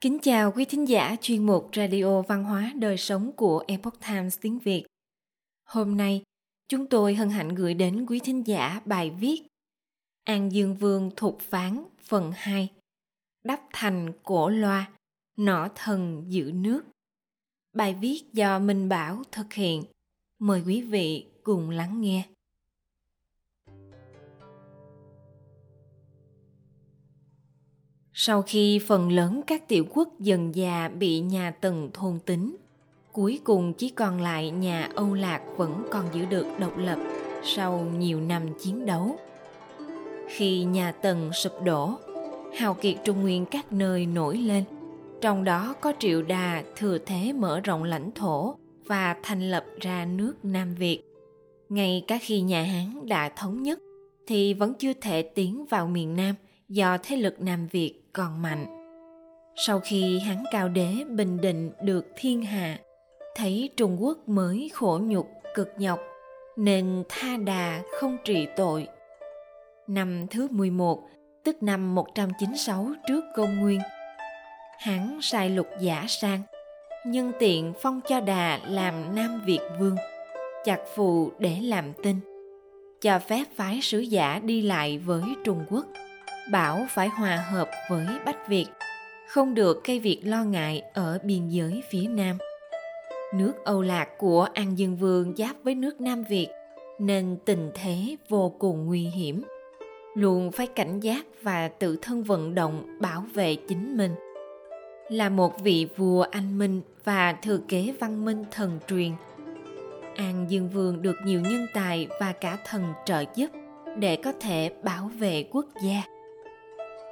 Kính chào quý thính giả chuyên mục Radio Văn hóa Đời Sống của Epoch Times tiếng Việt. Hôm nay, chúng tôi hân hạnh gửi đến quý thính giả bài viết An Dương Vương thuộc phán phần 2 Đắp thành cổ loa, nỏ thần giữ nước. Bài viết do Minh Bảo thực hiện. Mời quý vị cùng lắng nghe. Sau khi phần lớn các tiểu quốc dần già bị nhà Tần thôn tính, cuối cùng chỉ còn lại nhà Âu Lạc vẫn còn giữ được độc lập sau nhiều năm chiến đấu. Khi nhà Tần sụp đổ, hào kiệt Trung Nguyên các nơi nổi lên, trong đó có Triệu Đà thừa thế mở rộng lãnh thổ và thành lập ra nước Nam Việt. Ngay cả khi nhà Hán đã thống nhất thì vẫn chưa thể tiến vào miền Nam do thế lực Nam Việt còn mạnh. Sau khi Hán Cao Đế bình định được thiên hạ, thấy Trung Quốc mới khổ nhục cực nhọc nên tha đà không trị tội. Năm thứ 11, tức năm 196 trước công nguyên, hắn sai lục giả sang, nhân tiện phong cho đà làm Nam Việt Vương, chặt phù để làm tin, cho phép phái sứ giả đi lại với Trung Quốc – bảo phải hòa hợp với Bách Việt, không được cây Việt lo ngại ở biên giới phía Nam. Nước Âu Lạc của An Dương Vương giáp với nước Nam Việt nên tình thế vô cùng nguy hiểm. Luôn phải cảnh giác và tự thân vận động bảo vệ chính mình. Là một vị vua anh minh và thừa kế văn minh thần truyền, An Dương Vương được nhiều nhân tài và cả thần trợ giúp để có thể bảo vệ quốc gia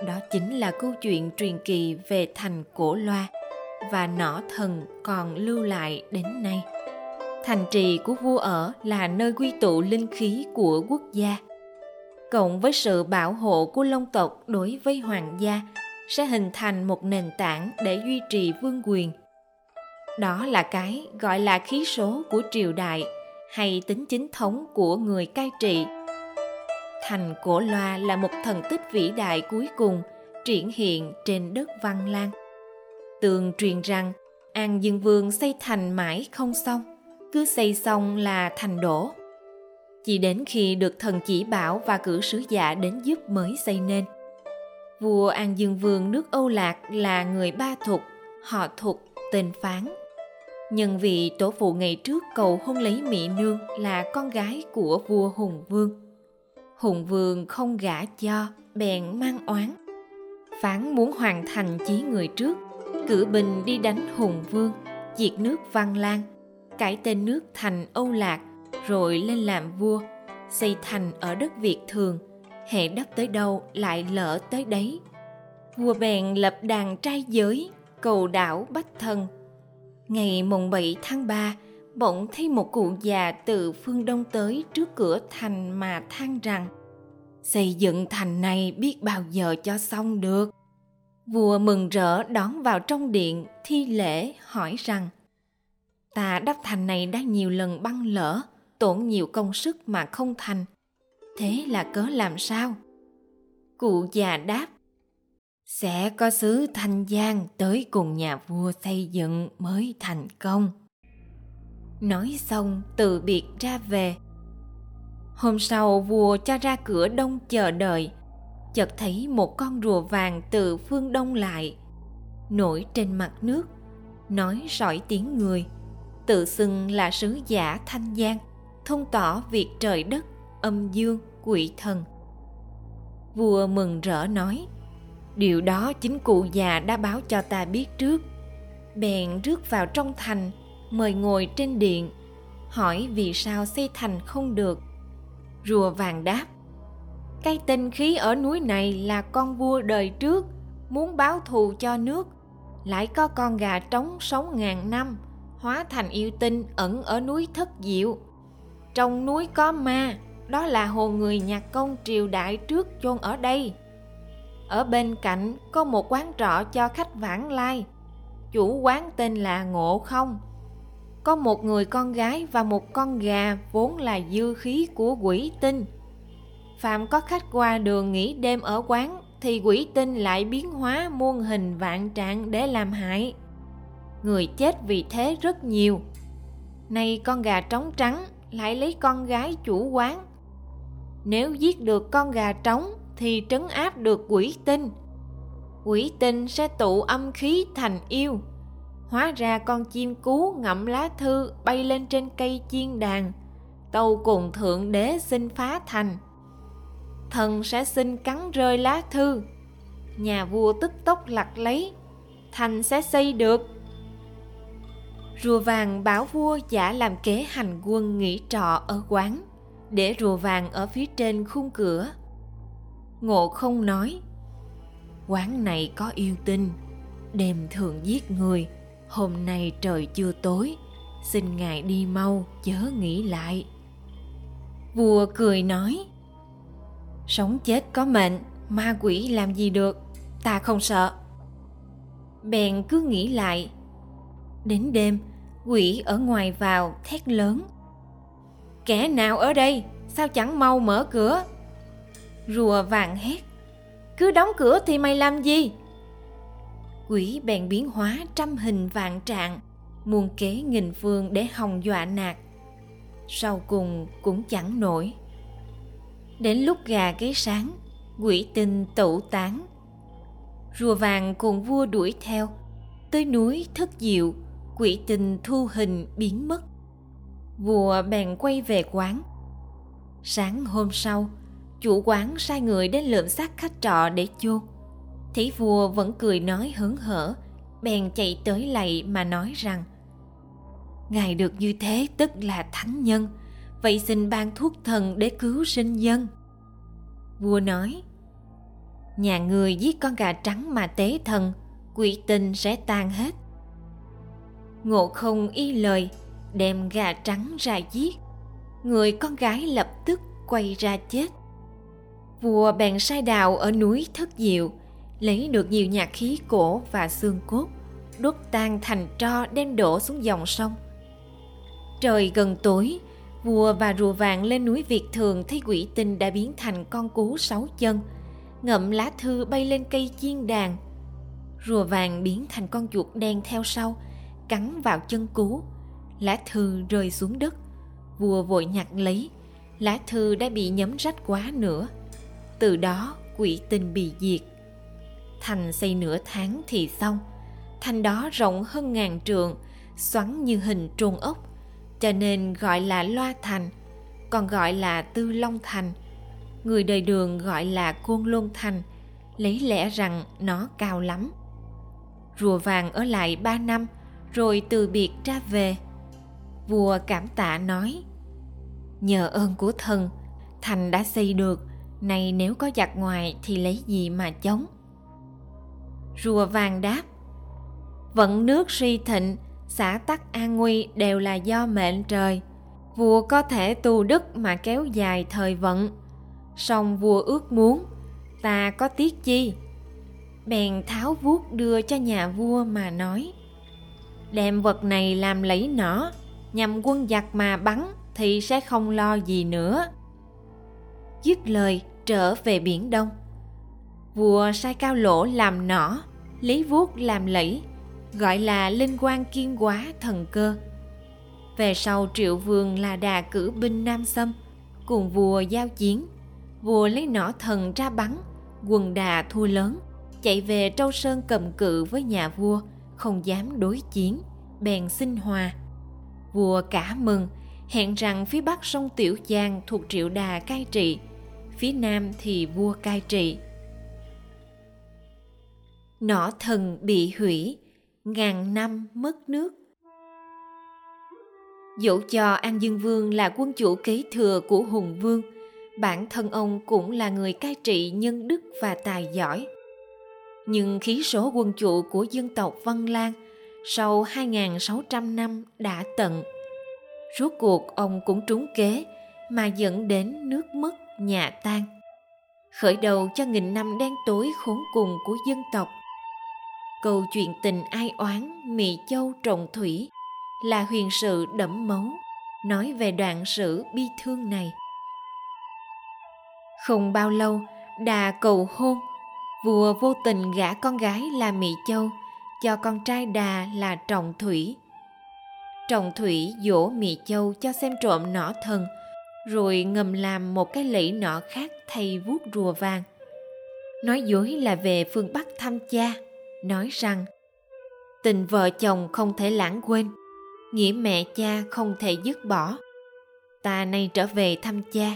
đó chính là câu chuyện truyền kỳ về thành cổ loa và nỏ thần còn lưu lại đến nay. Thành trì của vua ở là nơi quy tụ linh khí của quốc gia. Cộng với sự bảo hộ của long tộc đối với hoàng gia, sẽ hình thành một nền tảng để duy trì vương quyền. Đó là cái gọi là khí số của triều đại hay tính chính thống của người cai trị thành cổ loa là một thần tích vĩ đại cuối cùng triển hiện trên đất văn lang. Tường truyền rằng, an dương vương xây thành mãi không xong, cứ xây xong là thành đổ. Chỉ đến khi được thần chỉ bảo và cử sứ giả đến giúp mới xây nên. Vua an dương vương nước âu lạc là người ba thục họ thục tên phán. Nhân vì tổ phụ ngày trước cầu hôn lấy mỹ nương là con gái của vua hùng vương hùng vương không gả cho, bèn mang oán. Phán muốn hoàn thành chí người trước, cử bình đi đánh hùng vương, diệt nước văn lang cải tên nước thành âu lạc, rồi lên làm vua, xây thành ở đất việt thường. Hệ đắp tới đâu lại lỡ tới đấy. Vua bèn lập đàn trai giới, cầu đảo bách thân. Ngày mùng 7 tháng 3 bỗng thấy một cụ già từ phương đông tới trước cửa thành mà than rằng, xây dựng thành này biết bao giờ cho xong được. Vua mừng rỡ đón vào trong điện, thi lễ hỏi rằng, ta đắp thành này đã nhiều lần băng lỡ, tổn nhiều công sức mà không thành, thế là cớ làm sao? Cụ già đáp, sẽ có sứ thanh giang tới cùng nhà vua xây dựng mới thành công nói xong, từ biệt ra về. Hôm sau, vua cho ra cửa đông chờ đợi. Chợt thấy một con rùa vàng từ phương đông lại, nổi trên mặt nước, nói sỏi tiếng người. Tự xưng là sứ giả thanh giang, thông tỏ việc trời đất, âm dương, quỷ thần. Vua mừng rỡ nói, điều đó chính cụ già đã báo cho ta biết trước. Bèn rước vào trong thành mời ngồi trên điện, hỏi vì sao xây thành không được. Rùa vàng đáp, cái tinh khí ở núi này là con vua đời trước, muốn báo thù cho nước. Lại có con gà trống sống ngàn năm, hóa thành yêu tinh ẩn ở núi thất diệu. Trong núi có ma, đó là hồ người nhạc công triều đại trước chôn ở đây. Ở bên cạnh có một quán trọ cho khách vãng lai. Chủ quán tên là ngộ không có một người con gái và một con gà vốn là dư khí của quỷ tinh. Phạm có khách qua đường nghỉ đêm ở quán thì quỷ tinh lại biến hóa muôn hình vạn trạng để làm hại. Người chết vì thế rất nhiều. Nay con gà trống trắng lại lấy con gái chủ quán. Nếu giết được con gà trống thì trấn áp được quỷ tinh. Quỷ tinh sẽ tụ âm khí thành yêu hóa ra con chim cú ngậm lá thư bay lên trên cây chiên đàn. Tâu cùng thượng đế xin phá thành. Thần sẽ xin cắn rơi lá thư. Nhà vua tức tốc lặt lấy. Thành sẽ xây được. Rùa vàng bảo vua giả làm kế hành quân nghỉ trọ ở quán, để rùa vàng ở phía trên khung cửa. Ngộ không nói, quán này có yêu tinh, đêm thường giết người hôm nay trời chưa tối, xin ngài đi mau chớ nghĩ lại. Vua cười nói, sống chết có mệnh, ma quỷ làm gì được? Ta không sợ. Bèn cứ nghĩ lại. Đến đêm, quỷ ở ngoài vào thét lớn, kẻ nào ở đây? Sao chẳng mau mở cửa? Rùa vàng hét, cứ đóng cửa thì mày làm gì? Quỷ bèn biến hóa trăm hình vạn trạng, muôn kế nghìn phương để hòng dọa nạt. Sau cùng cũng chẳng nổi. Đến lúc gà gáy sáng, quỷ tinh tẩu tán. Rùa vàng cùng vua đuổi theo, tới núi thất diệu, quỷ tinh thu hình biến mất. Vua bèn quay về quán. Sáng hôm sau, chủ quán sai người đến lượm xác khách trọ để chôn thấy vua vẫn cười nói hớn hở, bèn chạy tới lạy mà nói rằng, ngài được như thế tức là thánh nhân, vậy xin ban thuốc thần để cứu sinh dân. Vua nói, nhà người giết con gà trắng mà tế thần quỷ tình sẽ tan hết. Ngộ không y lời, đem gà trắng ra giết, người con gái lập tức quay ra chết. Vua bèn sai đạo ở núi thất diệu lấy được nhiều nhạc khí cổ và xương cốt, đốt tan thành tro đem đổ xuống dòng sông. Trời gần tối, vua và rùa vàng lên núi việt thường thấy quỷ tinh đã biến thành con cú sáu chân, ngậm lá thư bay lên cây chiên đàn. Rùa vàng biến thành con chuột đen theo sau, cắn vào chân cú. Lá thư rơi xuống đất, vua vội nhặt lấy, lá thư đã bị nhấm rách quá nữa từ đó, quỷ tinh bị diệt thành xây nửa tháng thì xong. Thành đó rộng hơn ngàn trượng xoắn như hình trôn ốc, cho nên gọi là loa thành, còn gọi là tư long thành. Người đời đường gọi là côn lôn thành, lấy lẽ rằng nó cao lắm. Rùa vàng ở lại ba năm, rồi từ biệt ra về. Vua cảm tạ nói, nhờ ơn của thần, thành đã xây được nay nếu có giặc ngoài thì lấy gì mà chống? Rùa vàng đáp, vận nước suy thịnh, xã tắc an nguy đều là do mệnh trời. Vua có thể tu đức mà kéo dài thời vận. Song vua ước muốn, ta có tiếc chi? Bèn tháo vuốt đưa cho nhà vua mà nói, đem vật này làm lẫy nỏ, nhằm quân giặc mà bắn thì sẽ không lo gì nữa. Dứt lời, trở về biển đông. Vua sai cao lỗ làm nỏ lấy vuốt làm lẫy, gọi là linh quan kiên quá thần cơ. Về sau triệu vương là đà cử binh nam xâm cùng vua giao chiến. Vua lấy nỏ thần ra bắn, quần đà thua lớn, chạy về trâu sơn cầm cự với nhà vua, không dám đối chiến, bèn xin hòa. Vua cả mừng, hẹn rằng phía bắc sông tiểu giang thuộc triệu đà cai trị, phía nam thì vua cai trị nỏ thần bị hủy, ngàn năm mất nước dẫu cho an dương vương là quân chủ kế thừa của hùng vương, bản thân ông cũng là người cai trị nhân đức và tài giỏi nhưng khí số quân chủ của dân tộc Văn Lang sau 2.600 năm đã tận. Rốt cuộc ông cũng trúng kế mà dẫn đến nước mất, nhà tan. Khởi đầu cho nghìn năm đen tối khốn cùng của dân tộc. Câu chuyện tình ai oán Mị Châu trồng thủy là huyền sự đẫm máu, nói về đoạn sử bi thương này. Không bao lâu, đà cầu hôn, vua vô tình gả con gái là mị Châu cho con trai Đà là Trọng Thủy. Trọng Thủy dỗ mị Châu cho xem trộm nỏ thần, rồi ngầm làm một cái lẫy nỏ khác thay vuốt rùa vàng. Nói dối là về phương Bắc thăm cha, nói rằng tình vợ chồng không thể lãng quên, nghĩa mẹ cha không thể dứt bỏ. Ta nay trở về thăm cha.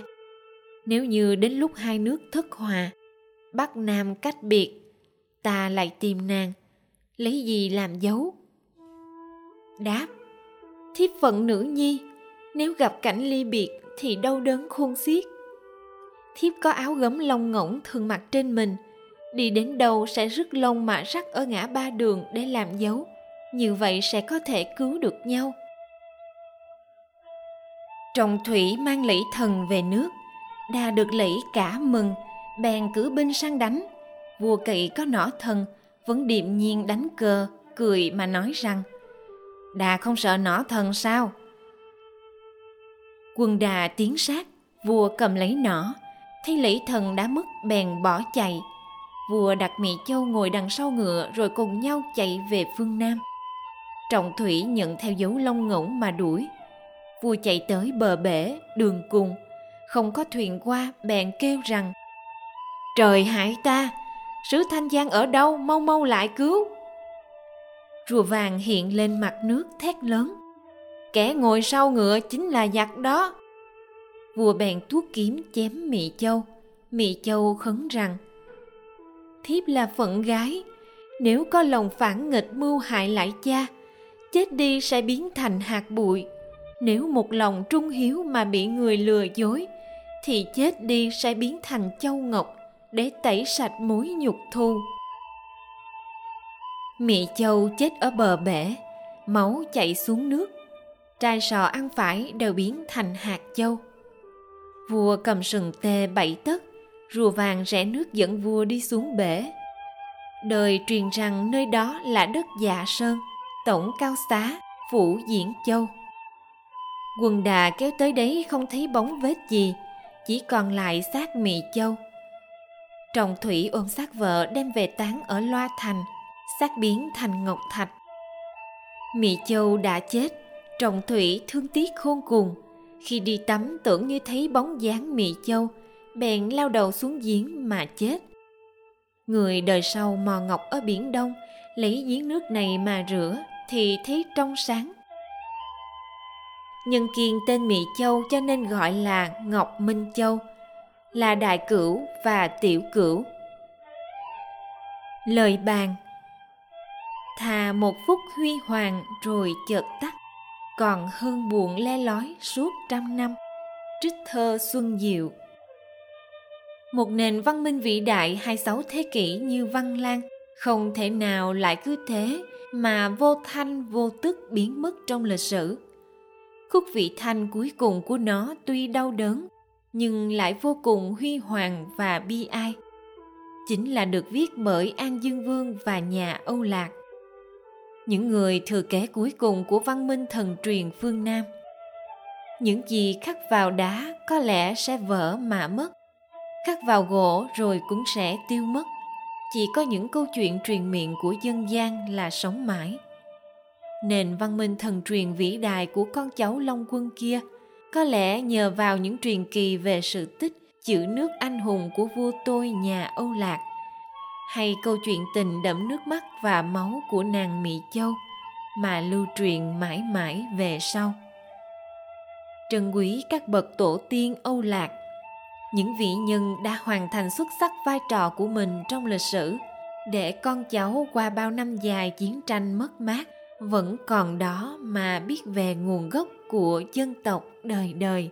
Nếu như đến lúc hai nước thất hòa, Bắc Nam cách biệt, ta lại tìm nàng, lấy gì làm dấu? Đáp, thiếp phận nữ nhi, nếu gặp cảnh ly biệt thì đau đớn khôn xiết. Thiếp có áo gấm lông ngỗng thường mặc trên mình, đi đến đâu sẽ rứt lông mà rắc ở ngã ba đường để làm dấu, như vậy sẽ có thể cứu được nhau. Trọng thủy mang lẫy thần về nước, đa được lẫy cả mừng, bèn cử binh sang đánh. Vua kỵ có nỏ thần, vẫn điềm nhiên đánh cờ, cười mà nói rằng Đà không sợ nỏ thần sao? Quân đà tiến sát, vua cầm lấy nỏ, thấy lẫy thần đã mất bèn bỏ chạy. Vua đặt Mỹ Châu ngồi đằng sau ngựa rồi cùng nhau chạy về phương Nam. Trọng thủy nhận theo dấu lông ngỗng mà đuổi. Vua chạy tới bờ bể, đường cùng, không có thuyền qua bèn kêu rằng Trời hại ta, sứ Thanh Giang ở đâu, mau mau lại cứu. Rùa vàng hiện lên mặt nước thét lớn. Kẻ ngồi sau ngựa chính là giặc đó. Vua bèn tuốt kiếm chém Mị Châu. Mị Châu khấn rằng Thiếp là phận gái, nếu có lòng phản nghịch mưu hại lại cha, chết đi sẽ biến thành hạt bụi. Nếu một lòng trung hiếu mà bị người lừa dối, thì chết đi sẽ biến thành châu ngọc để tẩy sạch mối nhục thù. Mị châu chết ở bờ bể, máu chảy xuống nước. Trai sò ăn phải đều biến thành hạt châu. Vua cầm sừng tê bảy tấc, rùa vàng rẽ nước dẫn vua đi xuống bể. Đời truyền rằng nơi đó là đất dạ sơn, tổng cao xá, phủ diễn châu. Quần đà kéo tới đấy không thấy bóng vết gì, chỉ còn lại xác mị châu. Trọng thủy ôm xác vợ đem về táng ở Loa Thành, xác biến thành ngọc thạch. Mị châu đã chết, trọng thủy thương tiếc khôn cùng. Khi đi tắm tưởng như thấy bóng dáng mị châu, bèn lao đầu xuống giếng mà chết. Người đời sau mò ngọc ở biển Đông, lấy giếng nước này mà rửa thì thấy trong sáng. Nhân kiên tên Mị Châu cho nên gọi là Ngọc Minh Châu – là đại cửu và tiểu cửu. Lời bàn Thà một phút huy hoàng rồi chợt tắt, còn hơn buồn le lói suốt trăm năm. Trích thơ Xuân Diệu một nền văn minh vĩ đại 26 thế kỷ như Văn Lang không thể nào lại cứ thế mà vô thanh vô tức biến mất trong lịch sử. Khúc vị thanh cuối cùng của nó tuy đau đớn, nhưng lại vô cùng huy hoàng và bi ai. Chính là được viết bởi an dương vương và nhà âu lạc. Những người thừa kế cuối cùng của văn minh thần truyền phương nam. Những gì khắc vào đá có lẽ sẽ vỡ mà mất khắc vào gỗ rồi cũng sẽ tiêu mất chỉ có những câu chuyện truyền miệng của dân gian là sống mãi nền văn minh thần truyền vĩ đại của con cháu long quân kia có lẽ nhờ vào những truyền kỳ về sự tích chữ nước anh hùng của vua tôi nhà Âu Lạc hay câu chuyện tình đẫm nước mắt và máu của nàng Mỹ Châu mà lưu truyền mãi mãi về sau. Trân quý các bậc tổ tiên Âu Lạc, những vị nhân đã hoàn thành xuất sắc vai trò của mình trong lịch sử. Để con cháu qua bao năm dài chiến tranh mất mát, vẫn còn đó mà biết về nguồn gốc của dân tộc đời đời.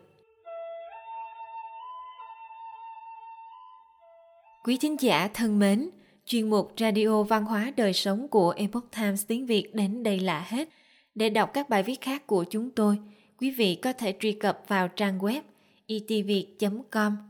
Quý thính giả thân mến, chuyên mục radio văn hóa đời sống của epoch times tiếng việt đến đây là hết. Để đọc các bài viết khác của chúng tôi, quý vị có thể truy cập vào trang web e itviet com